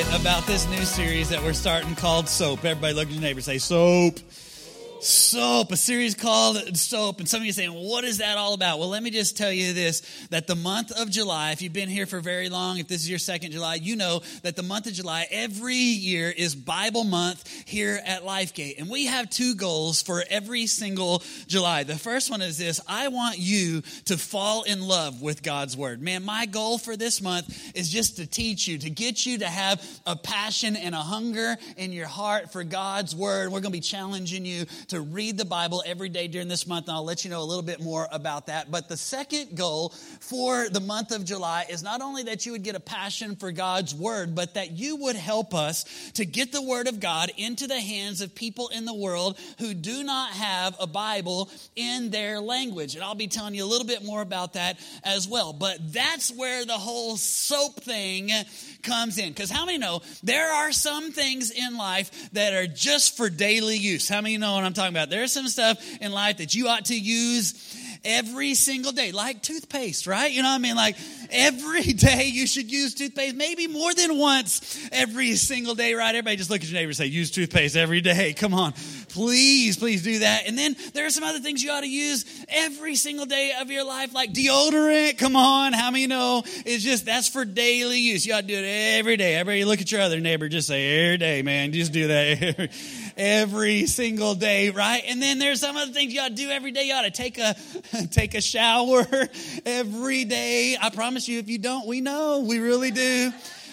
excited about this new series that we're starting called Soap. Everybody look at your neighbor say, Soap. Soap, a series called Soap. And some of you saying, what is that all about? Well, let me just tell you this that the month of July, if you've been here for very long, if this is your second July, you know that the month of July every year is Bible month here at Lifegate. And we have two goals for every single July. The first one is this I want you to fall in love with God's Word. Man, my goal for this month is just to teach you, to get you to have a passion and a hunger in your heart for God's Word. We're going to be challenging you to read the Bible every day during this month, and I'll let you know a little bit more about that. But the second goal for the month of July is not only that you would get a passion for God's Word, but that you would help us to get the Word of God into the hands of people in the world who do not have a Bible in their language. And I'll be telling you a little bit more about that as well. But that's where the whole soap thing comes in. Because how many know there are some things in life that are just for daily use? How many know what I'm talking about? There's some stuff in life that you ought to use every single day, like toothpaste, right? You know what I mean? Like every day you should use toothpaste, maybe more than once every single day, right? Everybody just look at your neighbor and say, use toothpaste every day. Come on. Please, please do that. And then there are some other things you ought to use every single day of your life, like deodorant. Come on. How many know it's just, that's for daily use. You ought to do it every day. Everybody look at your other neighbor, just say, every day, man. Just do that every single day, right? And then there's some other things you ought to do every day. You ought to take a, take a shower every day. I promise you, if you don't, we know. We really do.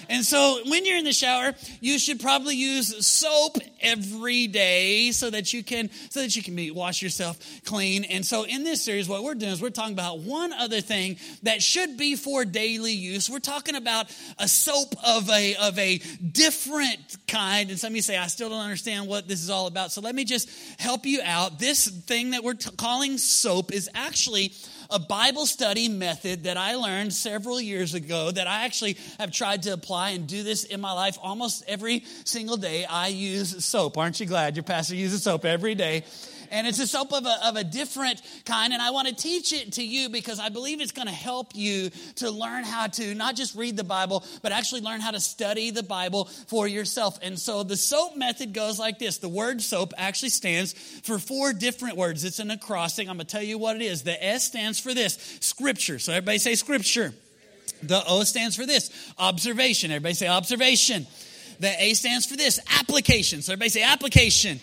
And so when you're in the shower, you should probably use soap every day so that you can so that you can be, wash yourself clean. And so in this series, what we're doing is we're talking about one other thing that should be for daily use. We're talking about a soap of a of a different kind. And some of you say, I still don't understand what this is all about. So let me just help you out. This thing that we're t- calling soap is actually a Bible study method that I learned several years ago that I actually have tried to apply and do this in my life almost every single day. I use soap. Aren't you glad your pastor uses soap every day? And it's a soap of a, of a different kind. And I want to teach it to you because I believe it's going to help you to learn how to not just read the Bible, but actually learn how to study the Bible for yourself. And so the soap method goes like this the word soap actually stands for four different words. It's an acrostic. I'm going to tell you what it is. The S stands for this scripture. So everybody say scripture. The O stands for this observation. Everybody say observation. The A stands for this application. So everybody say application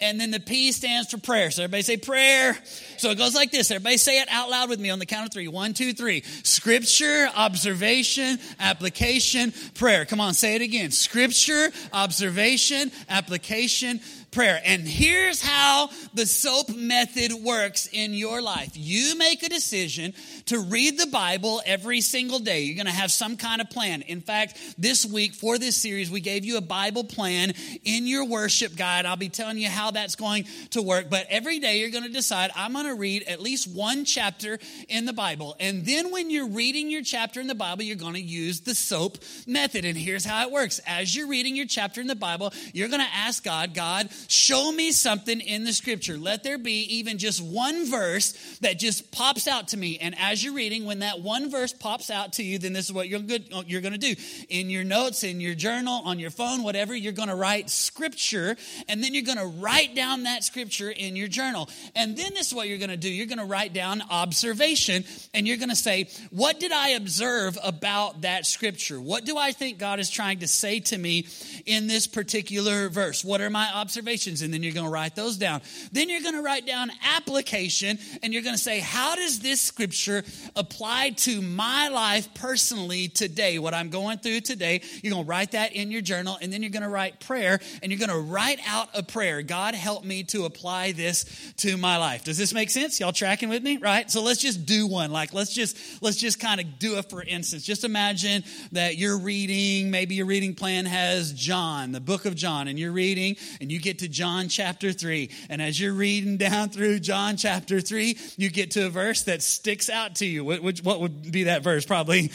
and then the P stands for prayer. So everybody say prayer. So it goes like this. Everybody say it out loud with me on the count of three. One, two, three. Scripture, observation, application, prayer. Come on, say it again. Scripture, observation, application, prayer. And here's how the SOAP method works in your life. You make a decision to read the Bible every single day. You're going to have some kind of plan. In fact, this week for this series, we gave you a Bible plan in your worship guide. I'll be telling you how that's going to work. But every day you're going to decide, I'm going to read at least one chapter in the Bible. And then when you're reading your chapter in the Bible, you're going to use the SOAP method. And here's how it works. As you're reading your chapter in the Bible, you're going to ask God, God, show me something in the scripture. Let there be even just one verse that just pops out to me. And as you're reading, when that one verse pops out to you, then this is what you're good you're going to do. In your notes, in your journal, on your phone, whatever, you're going to write scripture, and then you're going to write down that scripture in your journal. And then this is what you're going to do. You're going to write down observation, and you're going to say, "What did I observe about that scripture? What do I think God is trying to say to me in this particular verse? What are my observations?" And then you're going to write those down. Then you're going to write down application, and you're going to say, "How does this scripture apply to my life personally today, what I'm going through today. You're going to write that in your journal, and then you're going to write prayer, and you're going to write out a prayer. God, help me to apply this to my life. Does this make sense? Y'all tracking with me? Right? So let's just do one. Like, let's just, let's just kind of do it for instance. Just imagine that you're reading, maybe your reading plan has John, the book of John, and you're reading, and you get to John chapter 3. And as you're reading down through John chapter 3, you get to a verse that sticks out to you. Which, what would be that verse? Probably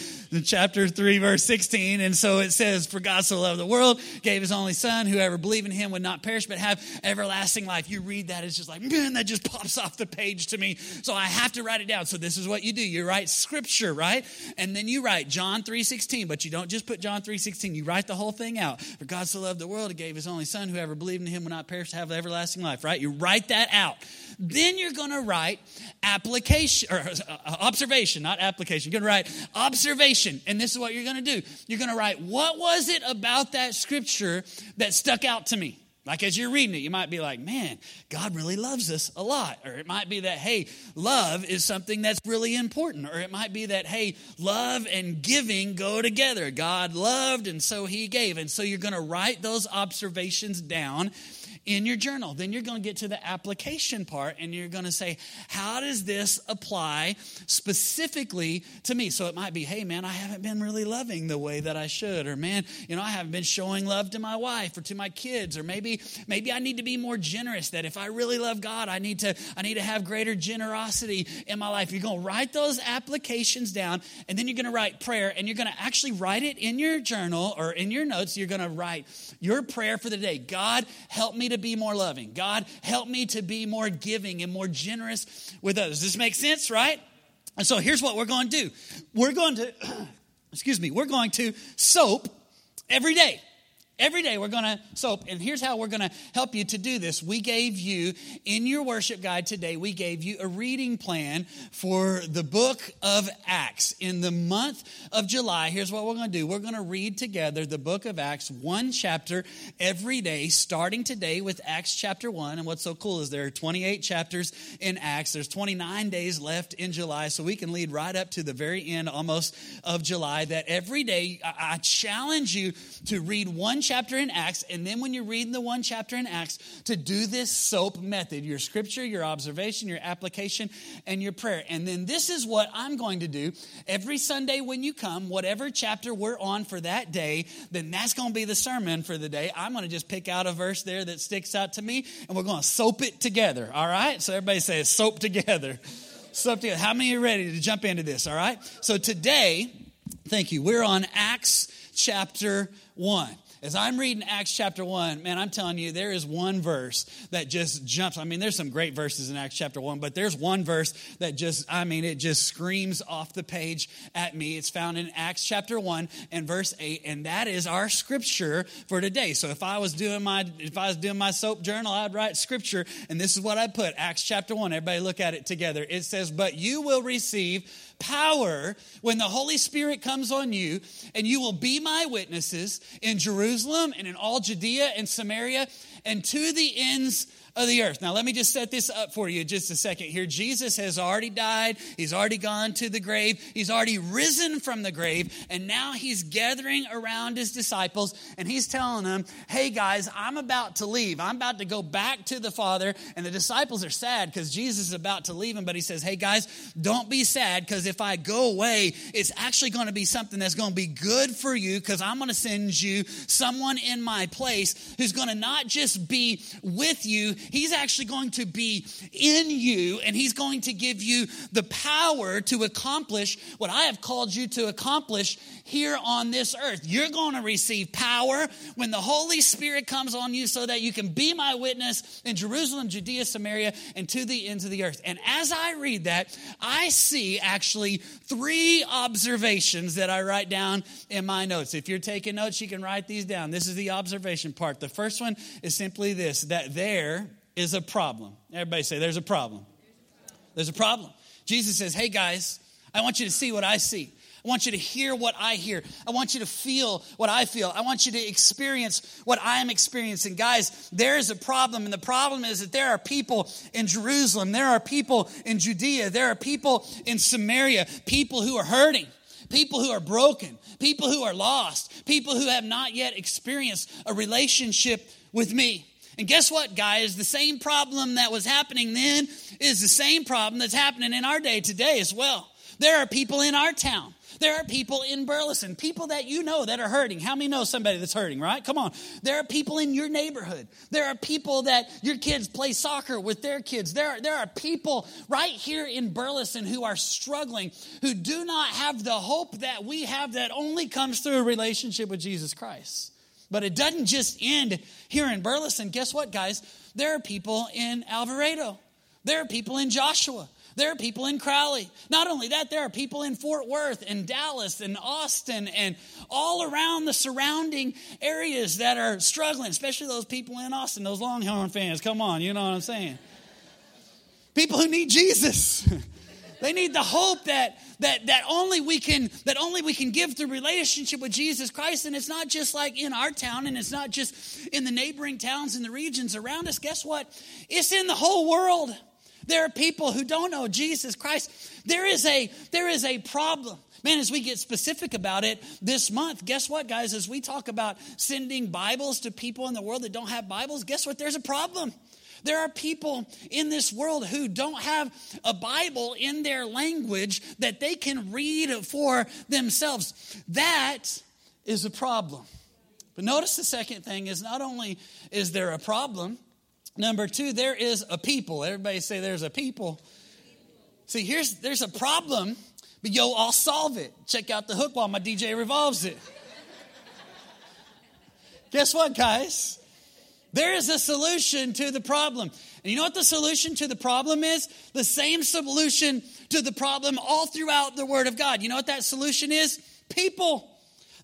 chapter 3, verse 16. And so it says, For God so loved the world, gave his only son, whoever believe in him would not perish, but have everlasting life. You read that, it's just like, man, that just pops off the page to me. So I have to write it down. So this is what you do. You write scripture, right? And then you write John 3.16, but you don't just put John 3.16. You write the whole thing out. For God so loved the world, he gave his only son, whoever believed in him will not perish to have everlasting life, right? You write that out. Then you're going to write application or uh, observation, not application. You're going to write observation. And this is what you're going to do. You're going to write, what was it about that scripture that stuck out to me? Like as you're reading it, you might be like, man, God really loves us a lot. Or it might be that, hey, love is something that's really important. Or it might be that, hey, love and giving go together. God loved and so he gave. And so you're going to write those observations down in your journal. Then you're going to get to the application part and you're going to say, how does this apply specifically to me? So it might be, hey, man, I haven't been really loving the way that I should. Or, man, you know, I haven't been showing love to my wife or to my kids. Or maybe, maybe I need to be more generous. That if I really love God, I need to, I need to have greater generosity in my life. You're going to write those applications down and then you're going to write prayer and you're going to actually write it in your journal or in your notes. You're going to write your prayer for the day. God, help me to be more loving. God, help me to be more giving and more generous with others. Does this make sense, right? And so here's what we're going to do. We're going to, excuse me, we're going to soap every day. Every day we're going to soap, and here's how we're going to help you to do this. We gave you, in your worship guide today, we gave you a reading plan for the book of Acts. In the month of July, here's what we're going to do we're going to read together the book of Acts, one chapter every day, starting today with Acts chapter 1. And what's so cool is there are 28 chapters in Acts, there's 29 days left in July, so we can lead right up to the very end almost of July. That every day, I challenge you to read one chapter in Acts, and then when you're reading the one chapter in Acts, to do this SOAP method your scripture, your observation, your application, and your prayer. And then this is what I'm going to do every Sunday when you come, whatever chapter we're on for that day, then that's going to be the sermon for the day. I'm going to just pick out a verse there that sticks out to me, and we're going to soap it together. All right? So everybody says, soap together. Soap together. How many are ready to jump into this? All right? So today, thank you, we're on Acts chapter 1 as I'm reading Acts chapter 1, man, I'm telling you, there is one verse that just jumps. I mean, there's some great verses in Acts chapter 1, but there's one verse that just, I mean, it just screams off the page at me. It's found in Acts chapter 1 and verse 8, and that is our scripture for today. So if I was doing my if I was doing my soap journal, I'd write scripture, and this is what I put. Acts chapter 1. Everybody look at it together. It says, But you will receive power when the Holy Spirit comes on you, and you will be my witnesses in Jerusalem and in all Judea and Samaria and to the ends of the earth. Now, let me just set this up for you just a second here. Jesus has already died, he's already gone to the grave, he's already risen from the grave, and now he's gathering around his disciples and he's telling them, Hey guys, I'm about to leave. I'm about to go back to the Father. And the disciples are sad because Jesus is about to leave them, but he says, Hey guys, don't be sad because if I go away, it's actually going to be something that's going to be good for you because I'm going to send you someone in my place who's going to not just be with you, He's actually going to be in you and He's going to give you the power to accomplish what I have called you to accomplish here on this earth. You're going to receive power when the Holy Spirit comes on you so that you can be my witness in Jerusalem, Judea, Samaria, and to the ends of the earth. And as I read that, I see actually three observations that I write down in my notes. If you're taking notes, you can write these down. This is the observation part. The first one is simply this that there is a problem. Everybody say, There's a problem. There's a problem. Jesus says, Hey guys, I want you to see what I see. I want you to hear what I hear. I want you to feel what I feel. I want you to experience what I'm experiencing. Guys, there is a problem, and the problem is that there are people in Jerusalem, there are people in Judea, there are people in Samaria, people who are hurting people who are broken, people who are lost, people who have not yet experienced a relationship with me. And guess what, guys? The same problem that was happening then is the same problem that's happening in our day today as well. There are people in our town. There are people in Burleson, people that you know that are hurting. How many know somebody that's hurting, right? Come on. There are people in your neighborhood. There are people that your kids play soccer with their kids. There are, there are people right here in Burleson who are struggling, who do not have the hope that we have that only comes through a relationship with Jesus Christ. But it doesn't just end here in Burleson. Guess what, guys? There are people in Alvarado. There are people in Joshua. There are people in Crowley. Not only that, there are people in Fort Worth and Dallas and Austin and all around the surrounding areas that are struggling, especially those people in Austin, those Longhorn fans. Come on, you know what I'm saying? People who need Jesus. they need the hope that that that only we can that only we can give through relationship with Jesus Christ and it's not just like in our town and it's not just in the neighboring towns and the regions around us guess what it's in the whole world there are people who don't know Jesus Christ. There is a there is a problem. Man, as we get specific about it this month, guess what, guys? As we talk about sending Bibles to people in the world that don't have Bibles, guess what? There's a problem. There are people in this world who don't have a Bible in their language that they can read for themselves. That is a problem. But notice the second thing is not only is there a problem, Number two, there is a people. Everybody say there's a people. See, here's there's a problem, but yo, I'll solve it. Check out the hook while my DJ revolves it. Guess what, guys? There is a solution to the problem. And you know what the solution to the problem is? The same solution to the problem all throughout the Word of God. You know what that solution is? People.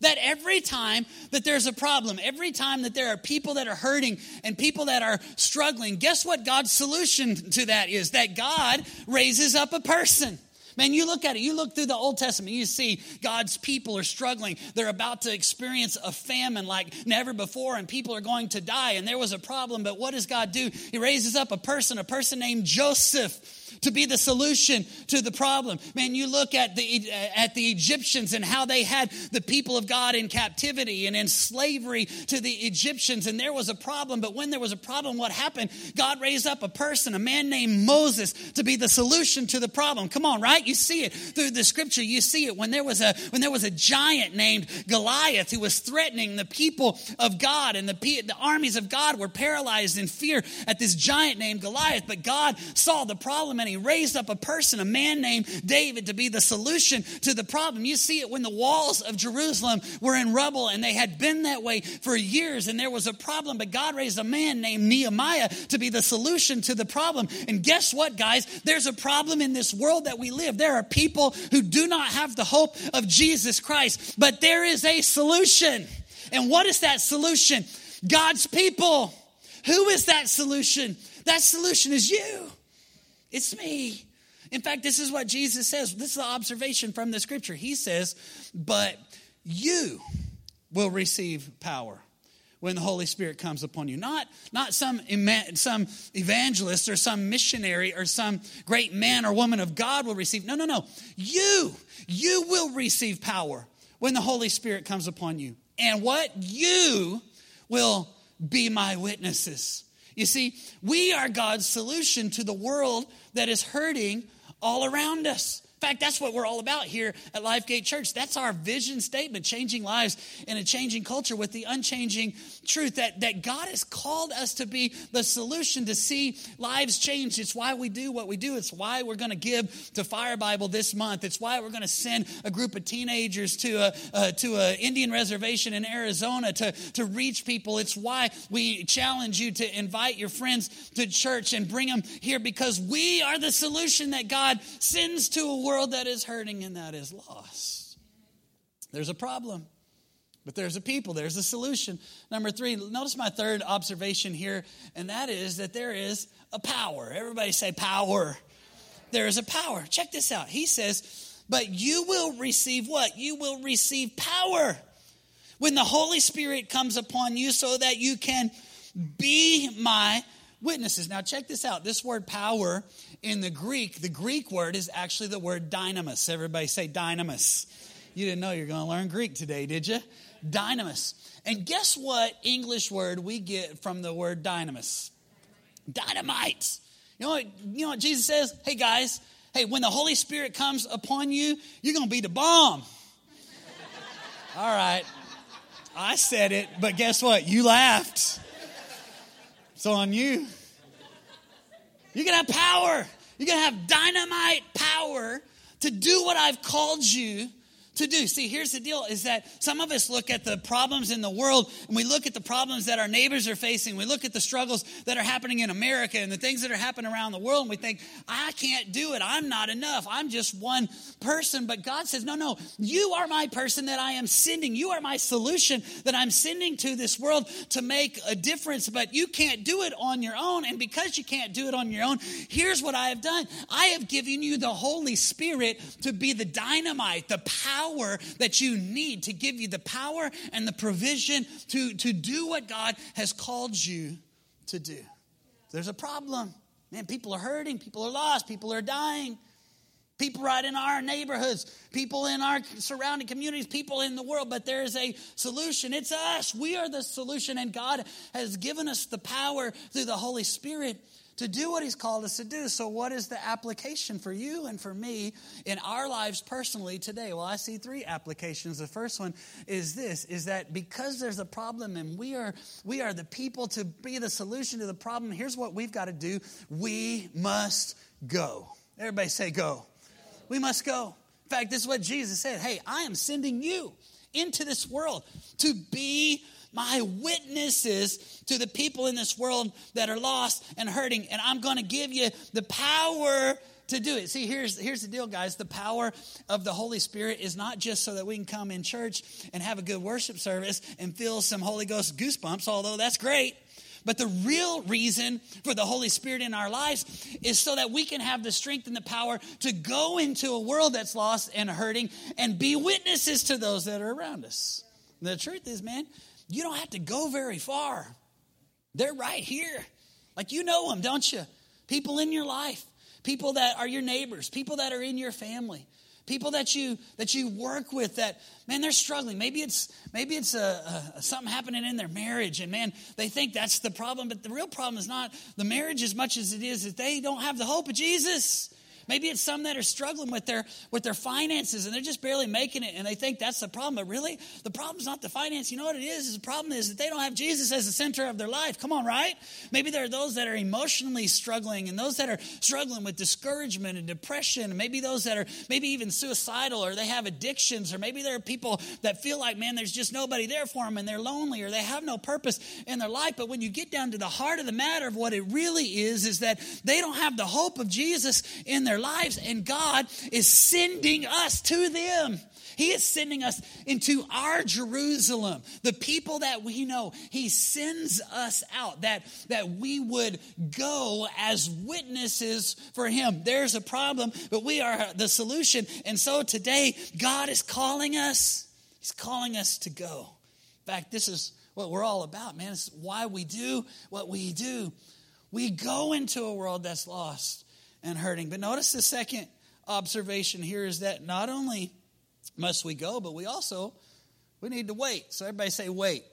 That every time that there's a problem, every time that there are people that are hurting and people that are struggling, guess what God's solution to that is? That God raises up a person. Man, you look at it, you look through the Old Testament, you see God's people are struggling. They're about to experience a famine like never before, and people are going to die, and there was a problem. But what does God do? He raises up a person, a person named Joseph to be the solution to the problem. Man, you look at the at the Egyptians and how they had the people of God in captivity and in slavery to the Egyptians and there was a problem, but when there was a problem what happened? God raised up a person, a man named Moses to be the solution to the problem. Come on, right? You see it through the scripture. You see it when there was a when there was a giant named Goliath who was threatening the people of God and the the armies of God were paralyzed in fear at this giant named Goliath, but God saw the problem and he raised up a person, a man named David, to be the solution to the problem. You see it when the walls of Jerusalem were in rubble and they had been that way for years and there was a problem, but God raised a man named Nehemiah to be the solution to the problem. And guess what, guys? There's a problem in this world that we live. There are people who do not have the hope of Jesus Christ, but there is a solution. And what is that solution? God's people. Who is that solution? That solution is you. It's me. In fact, this is what Jesus says. This is the observation from the scripture. He says, But you will receive power when the Holy Spirit comes upon you. Not, not some, some evangelist or some missionary or some great man or woman of God will receive. No, no, no. You, you will receive power when the Holy Spirit comes upon you. And what? You will be my witnesses. You see, we are God's solution to the world that is hurting all around us. In fact, that's what we're all about here at Lifegate Church. That's our vision statement, changing lives in a changing culture with the unchanging truth that, that God has called us to be the solution to see lives change. It's why we do what we do. It's why we're going to give to Fire Bible this month. It's why we're going to send a group of teenagers to a, uh, to an Indian reservation in Arizona to, to reach people. It's why we challenge you to invite your friends to church and bring them here because we are the solution that God sends to a world that is hurting and that is lost. There's a problem, but there's a people, there's a solution. Number three, notice my third observation here, and that is that there is a power. Everybody say power. There is a power. Check this out. He says, But you will receive what? You will receive power when the Holy Spirit comes upon you so that you can be my witnesses. Now, check this out. This word power in the Greek, the Greek word is actually the word dynamis. Everybody say dynamis. You didn't know you're going to learn Greek today, did you? Dynamis. And guess what English word we get from the word dynamis? Dynamite. You know what, you know what Jesus says? Hey, guys, hey, when the Holy Spirit comes upon you, you're going to be the bomb. All right. I said it, but guess what? You laughed. It's on you. You're going to have power. You're going to have dynamite power to do what I've called you to do. See, here's the deal is that some of us look at the problems in the world and we look at the problems that our neighbors are facing. We look at the struggles that are happening in America and the things that are happening around the world and we think, I can't do it. I'm not enough. I'm just one person. But God says, no, no, you are my person that I am sending. You are my solution that I'm sending to this world to make a difference. But you can't do it on your own. And because you can't do it on your own, here's what I have done. I have given you the Holy Spirit to be the dynamite, the power that you need to give you the power and the provision to, to do what God has called you to do. There's a problem. Man, people are hurting, people are lost, people are dying. People right in our neighborhoods, people in our surrounding communities, people in the world, but there is a solution. It's us. We are the solution, and God has given us the power through the Holy Spirit to do what he's called us to do. So, what is the application for you and for me in our lives personally today? Well, I see three applications. The first one is this is that because there's a problem and we are we are the people to be the solution to the problem, here's what we've got to do. We must go. Everybody say go. We must go. In fact, this is what Jesus said. Hey, I am sending you into this world to be my witnesses to the people in this world that are lost and hurting. And I'm going to give you the power to do it. See, here's, here's the deal, guys. The power of the Holy Spirit is not just so that we can come in church and have a good worship service and feel some Holy Ghost goosebumps, although that's great. But the real reason for the Holy Spirit in our lives is so that we can have the strength and the power to go into a world that's lost and hurting and be witnesses to those that are around us. The truth is, man, you don't have to go very far. They're right here. Like you know them, don't you? People in your life, people that are your neighbors, people that are in your family, people that you that you work with that man they're struggling maybe it's maybe it's a, a, something happening in their marriage and man they think that's the problem but the real problem is not the marriage as much as it is that they don't have the hope of jesus Maybe it's some that are struggling with their with their finances and they're just barely making it and they think that's the problem. But really, the problem's not the finance. You know what it is? The problem is that they don't have Jesus as the center of their life. Come on, right? Maybe there are those that are emotionally struggling and those that are struggling with discouragement and depression. Maybe those that are maybe even suicidal or they have addictions or maybe there are people that feel like, man, there's just nobody there for them and they're lonely or they have no purpose in their life. But when you get down to the heart of the matter of what it really is, is that they don't have the hope of Jesus in their lives, and God is sending us to them. He is sending us into our Jerusalem, the people that we know. He sends us out that, that we would go as witnesses for Him. There's a problem, but we are the solution. And so today, God is calling us. He's calling us to go. In fact, this is what we're all about, man. It's why we do what we do. We go into a world that's lost and hurting. But notice the second observation here is that not only must we go, but we also we need to wait. So everybody say wait.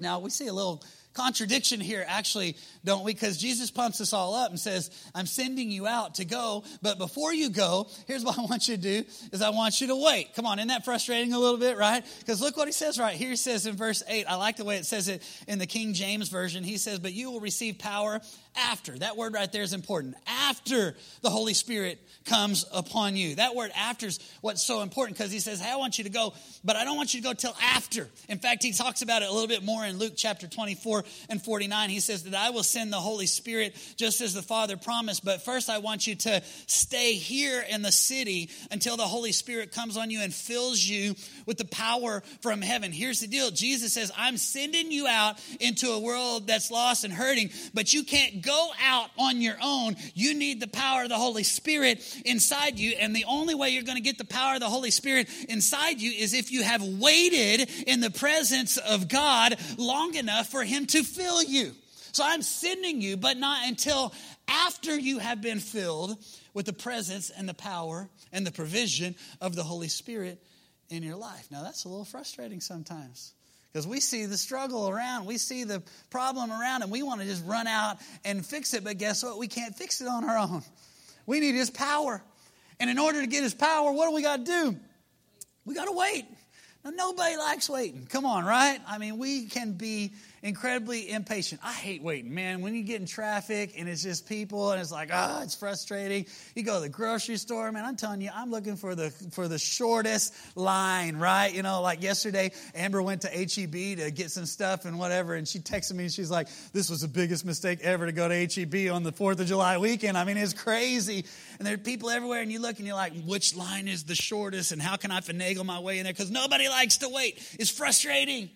Now we see a little contradiction here, actually, don't we? Because Jesus pumps us all up and says, I'm sending you out to go, but before you go, here's what I want you to do is I want you to wait. Come on, isn't that frustrating a little bit, right? Because look what he says right here. He says in verse 8, I like the way it says it in the King James Version. He says, But you will receive power after. That word right there is important. After the Holy Spirit comes upon you. That word after is what's so important because he says, Hey, I want you to go, but I don't want you to go till after. In fact, he talks about it a little bit more in Luke chapter 24 and 49. He says that I will send the Holy Spirit just as the Father promised, but first I want you to stay here in the city until the Holy Spirit comes on you and fills you with the power from heaven. Here's the deal Jesus says, I'm sending you out into a world that's lost and hurting, but you can't go out on your own. You need the power of the Holy Spirit inside you. And the only way you're going to get the power of the Holy Spirit inside you is if you have waited in the presence of God long enough for Him to fill you. So I'm sending you, but not until after you have been filled with the presence and the power and the provision of the Holy Spirit in your life. Now, that's a little frustrating sometimes. Because we see the struggle around, we see the problem around, and we want to just run out and fix it. But guess what? We can't fix it on our own. We need His power. And in order to get His power, what do we got to do? We got to wait. Now, nobody likes waiting. Come on, right? I mean, we can be incredibly impatient. I hate waiting, man. When you get in traffic and it's just people and it's like, ah, oh, it's frustrating. You go to the grocery store, man. I'm telling you, I'm looking for the for the shortest line, right? You know, like yesterday, Amber went to HEB to get some stuff and whatever, and she texted me and she's like, "This was the biggest mistake ever to go to HEB on the Fourth of July weekend. I mean, it's crazy." And there are people everywhere, and you look and you're like, "Which line is the shortest? And how can I finagle my way in there?" Because nobody likes to wait. It's frustrating.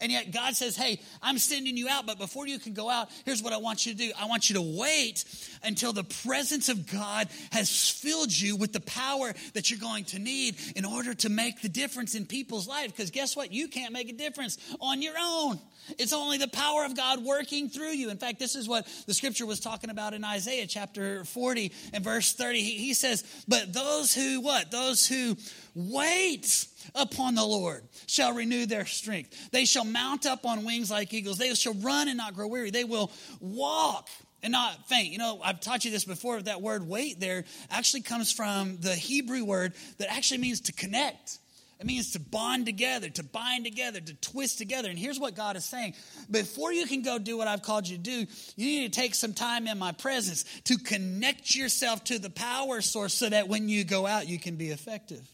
And yet God says, Hey, I'm sending you out, but before you can go out, here's what I want you to do. I want you to wait until the presence of God has filled you with the power that you're going to need in order to make the difference in people's lives. Because guess what? You can't make a difference on your own. It's only the power of God working through you. In fact, this is what the scripture was talking about in Isaiah chapter 40 and verse 30. He, he says, But those who what? Those who wait upon the Lord shall renew their strength. They shall mount up on wings like eagles. They shall run and not grow weary. They will walk and not faint. You know, I've taught you this before. That word wait there actually comes from the Hebrew word that actually means to connect. It means to bond together, to bind together, to twist together. And here's what God is saying before you can go do what I've called you to do, you need to take some time in my presence to connect yourself to the power source so that when you go out, you can be effective.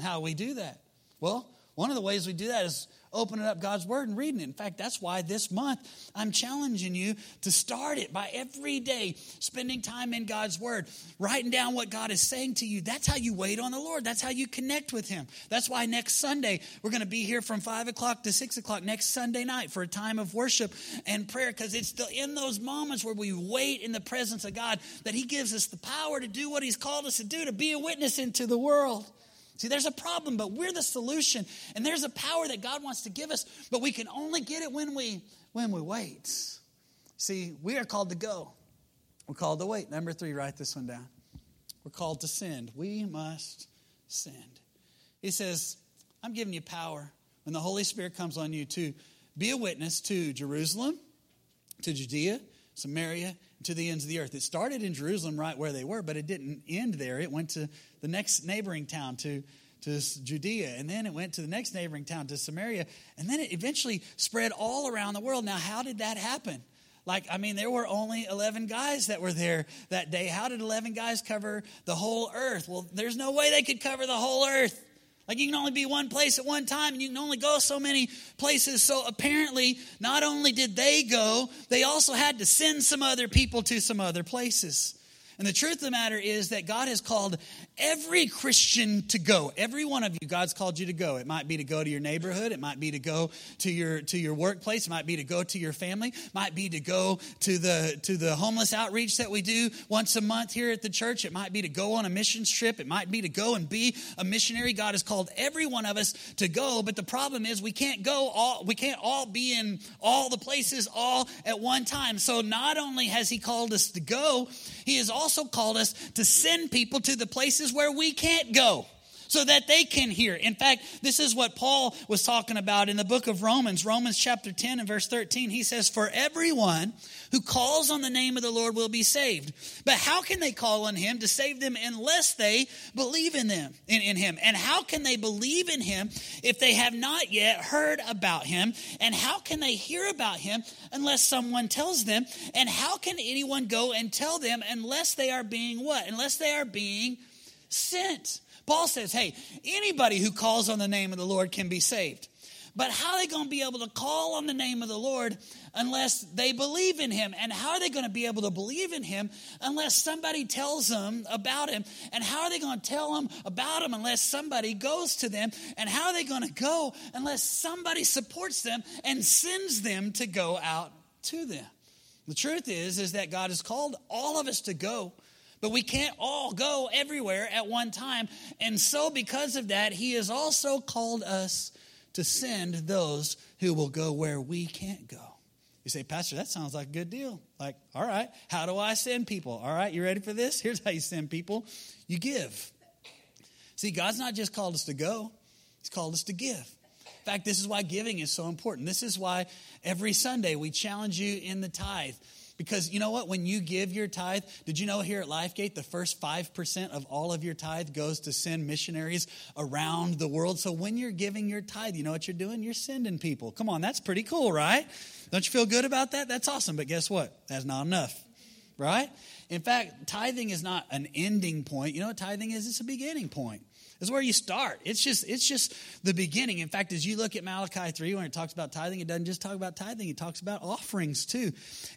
How we do that? Well, one of the ways we do that is opening up God's Word and reading it. In fact, that's why this month I'm challenging you to start it by every day spending time in God's Word, writing down what God is saying to you. That's how you wait on the Lord. That's how you connect with Him. That's why next Sunday we're going to be here from 5 o'clock to 6 o'clock next Sunday night for a time of worship and prayer because it's the, in those moments where we wait in the presence of God that He gives us the power to do what He's called us to do, to be a witness into the world. See, there's a problem, but we're the solution. And there's a power that God wants to give us, but we can only get it when we when we wait. See, we are called to go. We're called to wait. Number three, write this one down. We're called to send. We must send. He says, I'm giving you power when the Holy Spirit comes on you to be a witness to Jerusalem, to Judea, Samaria, to the ends of the earth. It started in Jerusalem, right where they were, but it didn't end there. It went to the next neighboring town, to, to Judea, and then it went to the next neighboring town, to Samaria, and then it eventually spread all around the world. Now, how did that happen? Like, I mean, there were only 11 guys that were there that day. How did 11 guys cover the whole earth? Well, there's no way they could cover the whole earth. Like you can only be one place at one time and you can only go so many places. So apparently, not only did they go, they also had to send some other people to some other places. And the truth of the matter is that God has called every Christian to go. Every one of you, God's called you to go. It might be to go to your neighborhood. It might be to go to your to your workplace. It might be to go to your family. It might be to go to the to the homeless outreach that we do once a month here at the church. It might be to go on a missions trip. It might be to go and be a missionary. God has called every one of us to go. But the problem is we can't go all. We can't all be in all the places all at one time. So not only has He called us to go, He has also also called us to send people to the places where we can't go so that they can hear. In fact, this is what Paul was talking about in the book of Romans, Romans chapter 10 and verse 13. He says, For everyone who calls on the name of the Lord will be saved. But how can they call on him to save them unless they believe in them, in, in him? And how can they believe in him if they have not yet heard about him? And how can they hear about him unless someone tells them? And how can anyone go and tell them unless they are being what? Unless they are being sent. Paul says, hey, anybody who calls on the name of the Lord can be saved. But how are they going to be able to call on the name of the Lord unless they believe in him? And how are they going to be able to believe in him unless somebody tells them about him? And how are they going to tell them about him unless somebody goes to them? And how are they going to go unless somebody supports them and sends them to go out to them? The truth is is that God has called all of us to go but we can't all go everywhere at one time. And so, because of that, He has also called us to send those who will go where we can't go. You say, Pastor, that sounds like a good deal. Like, all right, how do I send people? All right, you ready for this? Here's how you send people you give. See, God's not just called us to go, He's called us to give. In fact, this is why giving is so important. This is why every Sunday we challenge you in the tithe Because you know what? When you give your tithe, did you know here at Lifegate, the first 5% of all of your tithe goes to send missionaries around the world? So when you're giving your tithe, you know what you're doing? You're sending people. Come on, that's pretty cool, right? Don't you feel good about that? That's awesome. But guess what? That's not enough, right? In fact, tithing is not an ending point. You know what tithing is? It's a beginning point. It's where you start. It's just it's just the beginning. In fact, as you look at Malachi 3 when it talks about tithing, it doesn't just talk about tithing, it talks about offerings too.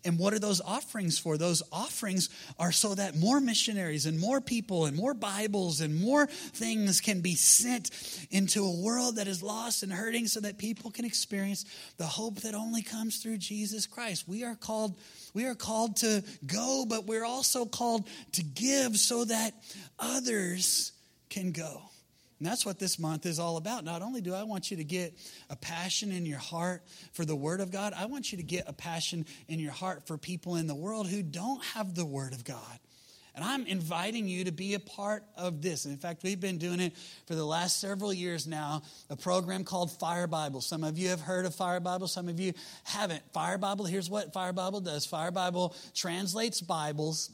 And what are those offerings for? Those offerings are so that more missionaries and more people and more Bibles and more things can be sent into a world that is lost and hurting so that people can experience the hope that only comes through Jesus Christ. We are called we are called to go, but we're also called to give so that others can go. And that's what this month is all about. Not only do I want you to get a passion in your heart for the Word of God, I want you to get a passion in your heart for people in the world who don't have the Word of God. And I'm inviting you to be a part of this. And in fact, we've been doing it for the last several years now, a program called Fire Bible. Some of you have heard of Fire Bible, some of you haven't. Fire Bible, here's what Fire Bible does Fire Bible translates Bibles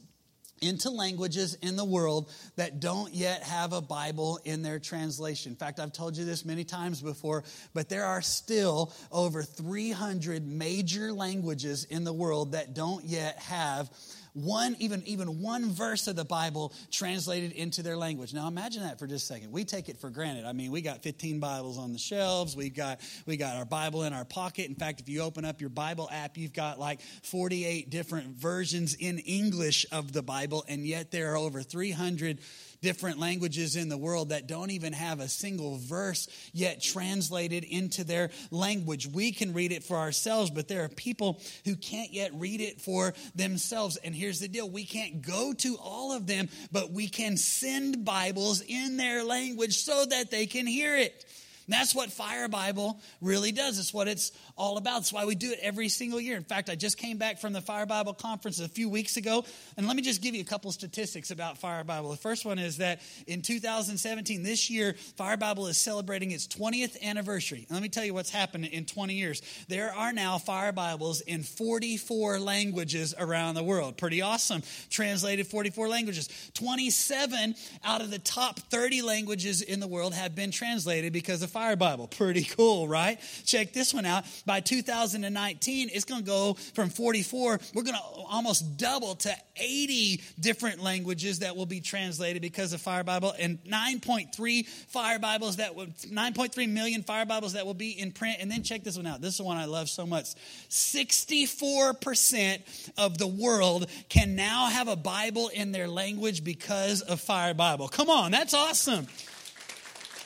into languages in the world that don't yet have a Bible in their translation. In fact, I've told you this many times before, but there are still over 300 major languages in the world that don't yet have one even even one verse of the bible translated into their language. Now imagine that for just a second. We take it for granted. I mean we got 15 bibles on the shelves. We got we got our bible in our pocket. In fact if you open up your bible app you've got like 48 different versions in english of the bible and yet there are over 300 different languages in the world that don't even have a single verse yet translated into their language. We can read it for ourselves, but there are people who can't yet read it for themselves. And here's the deal we can't go to all of them, but we can send Bibles in their language so that they can hear it. And that's what Fire Bible really does. It's what it's all about. That's why we do it every single year. In fact, I just came back from the Fire Bible conference a few weeks ago, and let me just give you a couple statistics about Fire Bible. The first one is that in 2017, this year, Fire Bible is celebrating its 20th anniversary. let me tell you what's happened in 20 years. There are now Fire Bibles in 44 languages around the world. Pretty awesome. Translated 44 languages. 27 out of the top 30 languages in the world have been translated because of Fire Bible. Pretty cool, right? Check this one out. By 2019, it's going to go from 44, we're going to almost double to 80 different languages that will be translated because of Fire Bible and 9.3 Fire Bibles that will 9.3 million Fire Bibles that will be in print. And then check this one out. This is one I love so much. 64% of the world can now have a Bible in their language because of Fire Bible. Come on, that's awesome.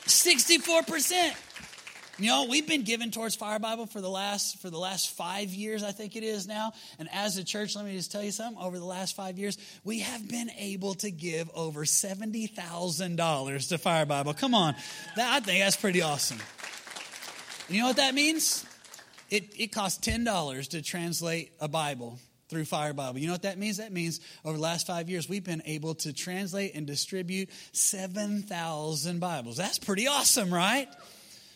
64%. You know, we've been giving towards Fire Bible for the last for the last five years, I think it is now. And as a church, let me just tell you something. Over the last five years, we have been able to give over seventy thousand dollars to Fire Bible. Come on, that, I think that's pretty awesome. You know what that means? It it costs ten dollars to translate a Bible through Fire Bible. You know what that means? That means over the last five years, we've been able to translate and distribute 7,000 Bibles. That's pretty awesome, right?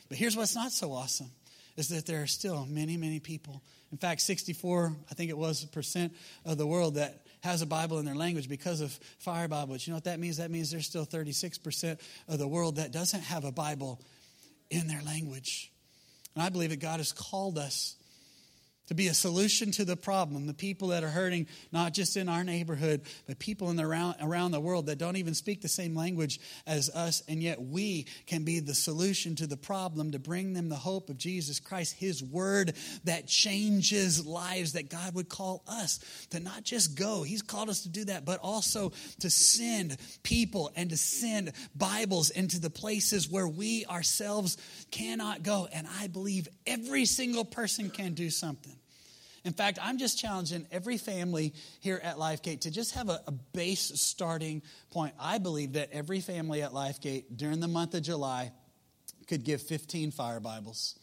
But here's what's not so awesome is that there are still many, many people. In fact, 64, I think it was, percent of the world that has a Bible in their language because of Fire Bible. But you know what that means? That means there's still 36% of the world that doesn't have a Bible in their language. And I believe that God has called us to be a solution to the problem. The people that are hurting, not just in our neighborhood, but people in the around, around the world that don't even speak the same language as us, and yet we can be the solution to the problem to bring them the hope of Jesus Christ, His word that changes lives, that God would call us to not just go, He's called us to do that, but also to send people and to send Bibles into the places where we ourselves cannot go. And I believe every single person can do something. In fact, I'm just challenging every family here at Lifegate to just have a, a, base starting point. I believe that every family at Lifegate during the month of July could give 15 fire Bibles.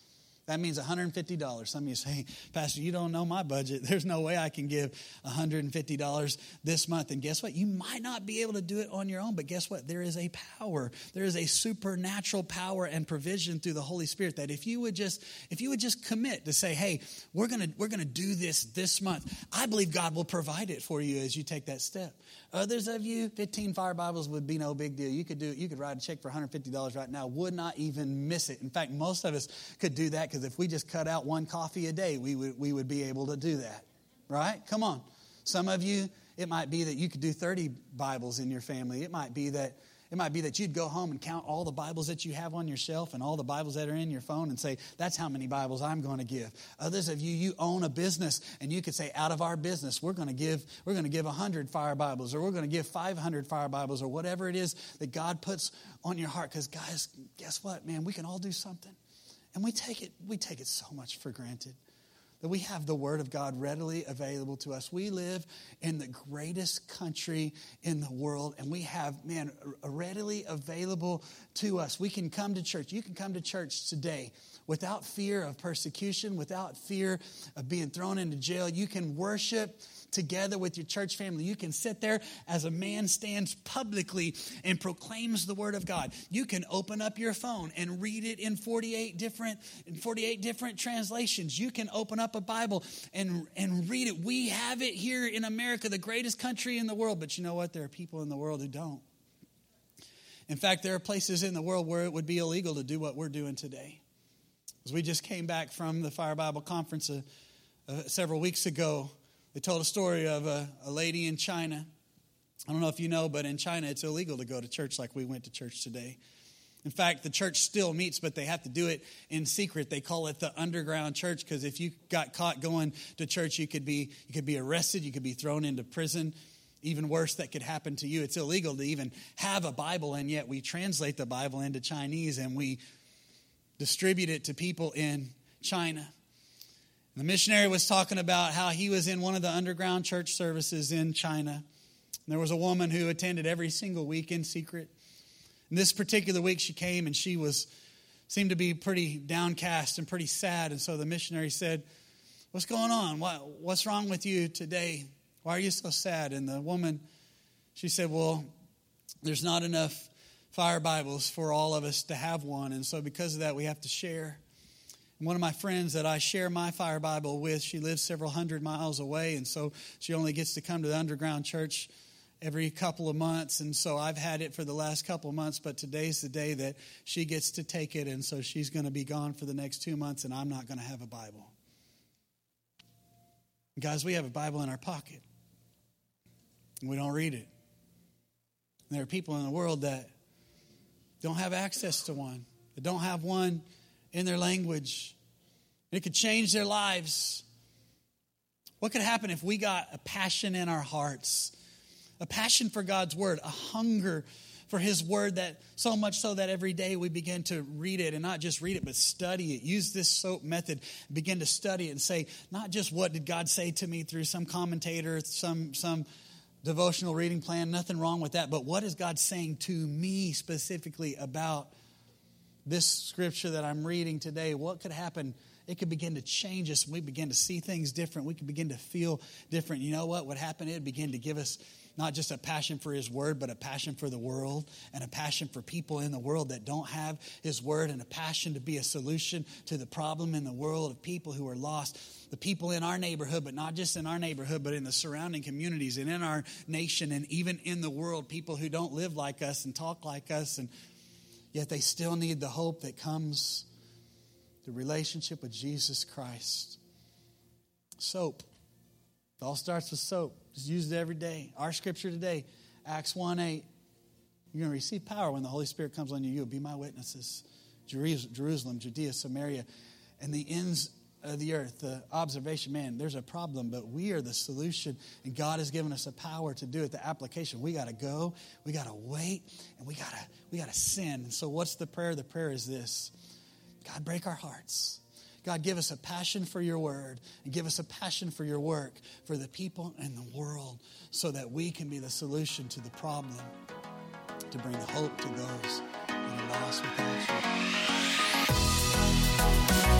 That means $150. Some of you say, Pastor, you don't know my budget. There's no way I can give $150 this month. And guess what? You might not be able to do it on your own, but guess what? There is a power. There is a supernatural power and provision through the Holy Spirit that if you would just if you would just commit to say, "Hey, we're to we're to do this this month." I believe God will provide it for you as you take that step. Others of you, 15 fire Bibles would be no big deal. You could do it, you could write a check for $150 right now, would not even miss it. In fact, most of us could do that because if we just cut out one coffee a day, we would we would be able to do that. Right? Come on. Some of you, it might be that you could do 30 Bibles in your family. It might be that it might be that you'd go home and count all the Bibles that you have on your shelf and all the Bibles that are in your phone and say, that's how many Bibles I'm going to give. Others of you, you own a business and you could say, out of our business, we're going to give, we're going to give 100 fire Bibles or we're going to give 500 fire Bibles or whatever it is that God puts on your heart. Because guys, guess what, man? We can all do something. And we take it, we take it so much for granted that we have the Word of God readily available to us. We live in the greatest country in the world, and we have, man, readily available to us. We can come to church. You can come to church today without fear of persecution, without fear of being thrown into jail. You can worship together with your church family. You can sit there as a man stands publicly and proclaims the word of God. You can open up your phone and read it in 48 different in 48 different translations. You can open up a Bible and and read it. We have it here in America, the greatest country in the world, but you know what? There are people in the world who don't. In fact, there are places in the world where it would be illegal to do what we're doing today. As we just came back from the Fire Bible Conference uh, uh, several weeks ago, they told a story of a, a lady in China. I don't know if you know, but in China it's illegal to go to church like we went to church today. In fact, the church still meets, but they have to do it in secret. They call it the underground church because if you got caught going to church, you could be you could be arrested, you could be thrown into prison. Even worse, that could happen to you. It's illegal to even have a Bible, and yet we translate the Bible into Chinese and we distribute it to people in China. The missionary was talking about how he was in one of the underground church services in China. There was a woman who attended every single week in secret. And this particular week she came and she was seemed to be pretty downcast and pretty sad. And so the missionary said, What's going on? What, what's wrong with you today? Why are you so sad? And the woman, she said, Well, there's not enough fire Bibles for all of us to have one. And so because of that, we have to share. One of my friends that I share my fire Bible with, she lives several hundred miles away, and so she only gets to come to the underground church every couple of months. And so I've had it for the last couple of months, but today's the day that she gets to take it, and so she's going to be gone for the next two months, and I'm not going to have a Bible. Guys, we have a Bible in our pocket, and we don't read it. And there are people in the world that don't have access to one, that don't have one in their language. It could change their lives. What could happen if we got a passion in our hearts? A passion for God's word, a hunger for his word that so much so that every day we begin to read it and not just read it but study it use this soap method begin to study it and say not just what did god say to me through some commentator some some devotional reading plan nothing wrong with that but what is god saying to me specifically about this scripture that I'm reading today, what could happen? It could begin to change us. We begin to see things different. We could begin to feel different. You know what would happen? It would begin to give us not just a passion for His Word, but a passion for the world and a passion for people in the world that don't have His Word and a passion to be a solution to the problem in the world of people who are lost. The people in our neighborhood, but not just in our neighborhood, but in the surrounding communities and in our nation and even in the world, people who don't live like us and talk like us and Yet they still need the hope that comes the relationship with Jesus Christ. Soap. It all starts with soap. Just use it every day. Our scripture today, Acts 1 8. You're going to receive power when the Holy Spirit comes on you. You'll be my witnesses. Jerusalem, Judea, Samaria, and the ends of the earth, the observation, man, there's a problem, but we are the solution, and God has given us a power to do it. The application, we got to go, we got to wait, and we got to we got to sin. And So, what's the prayer? The prayer is this: God, break our hearts. God, give us a passion for your word and give us a passion for your work for the people and the world so that we can be the solution to the problem to bring the hope to those that are lost without you.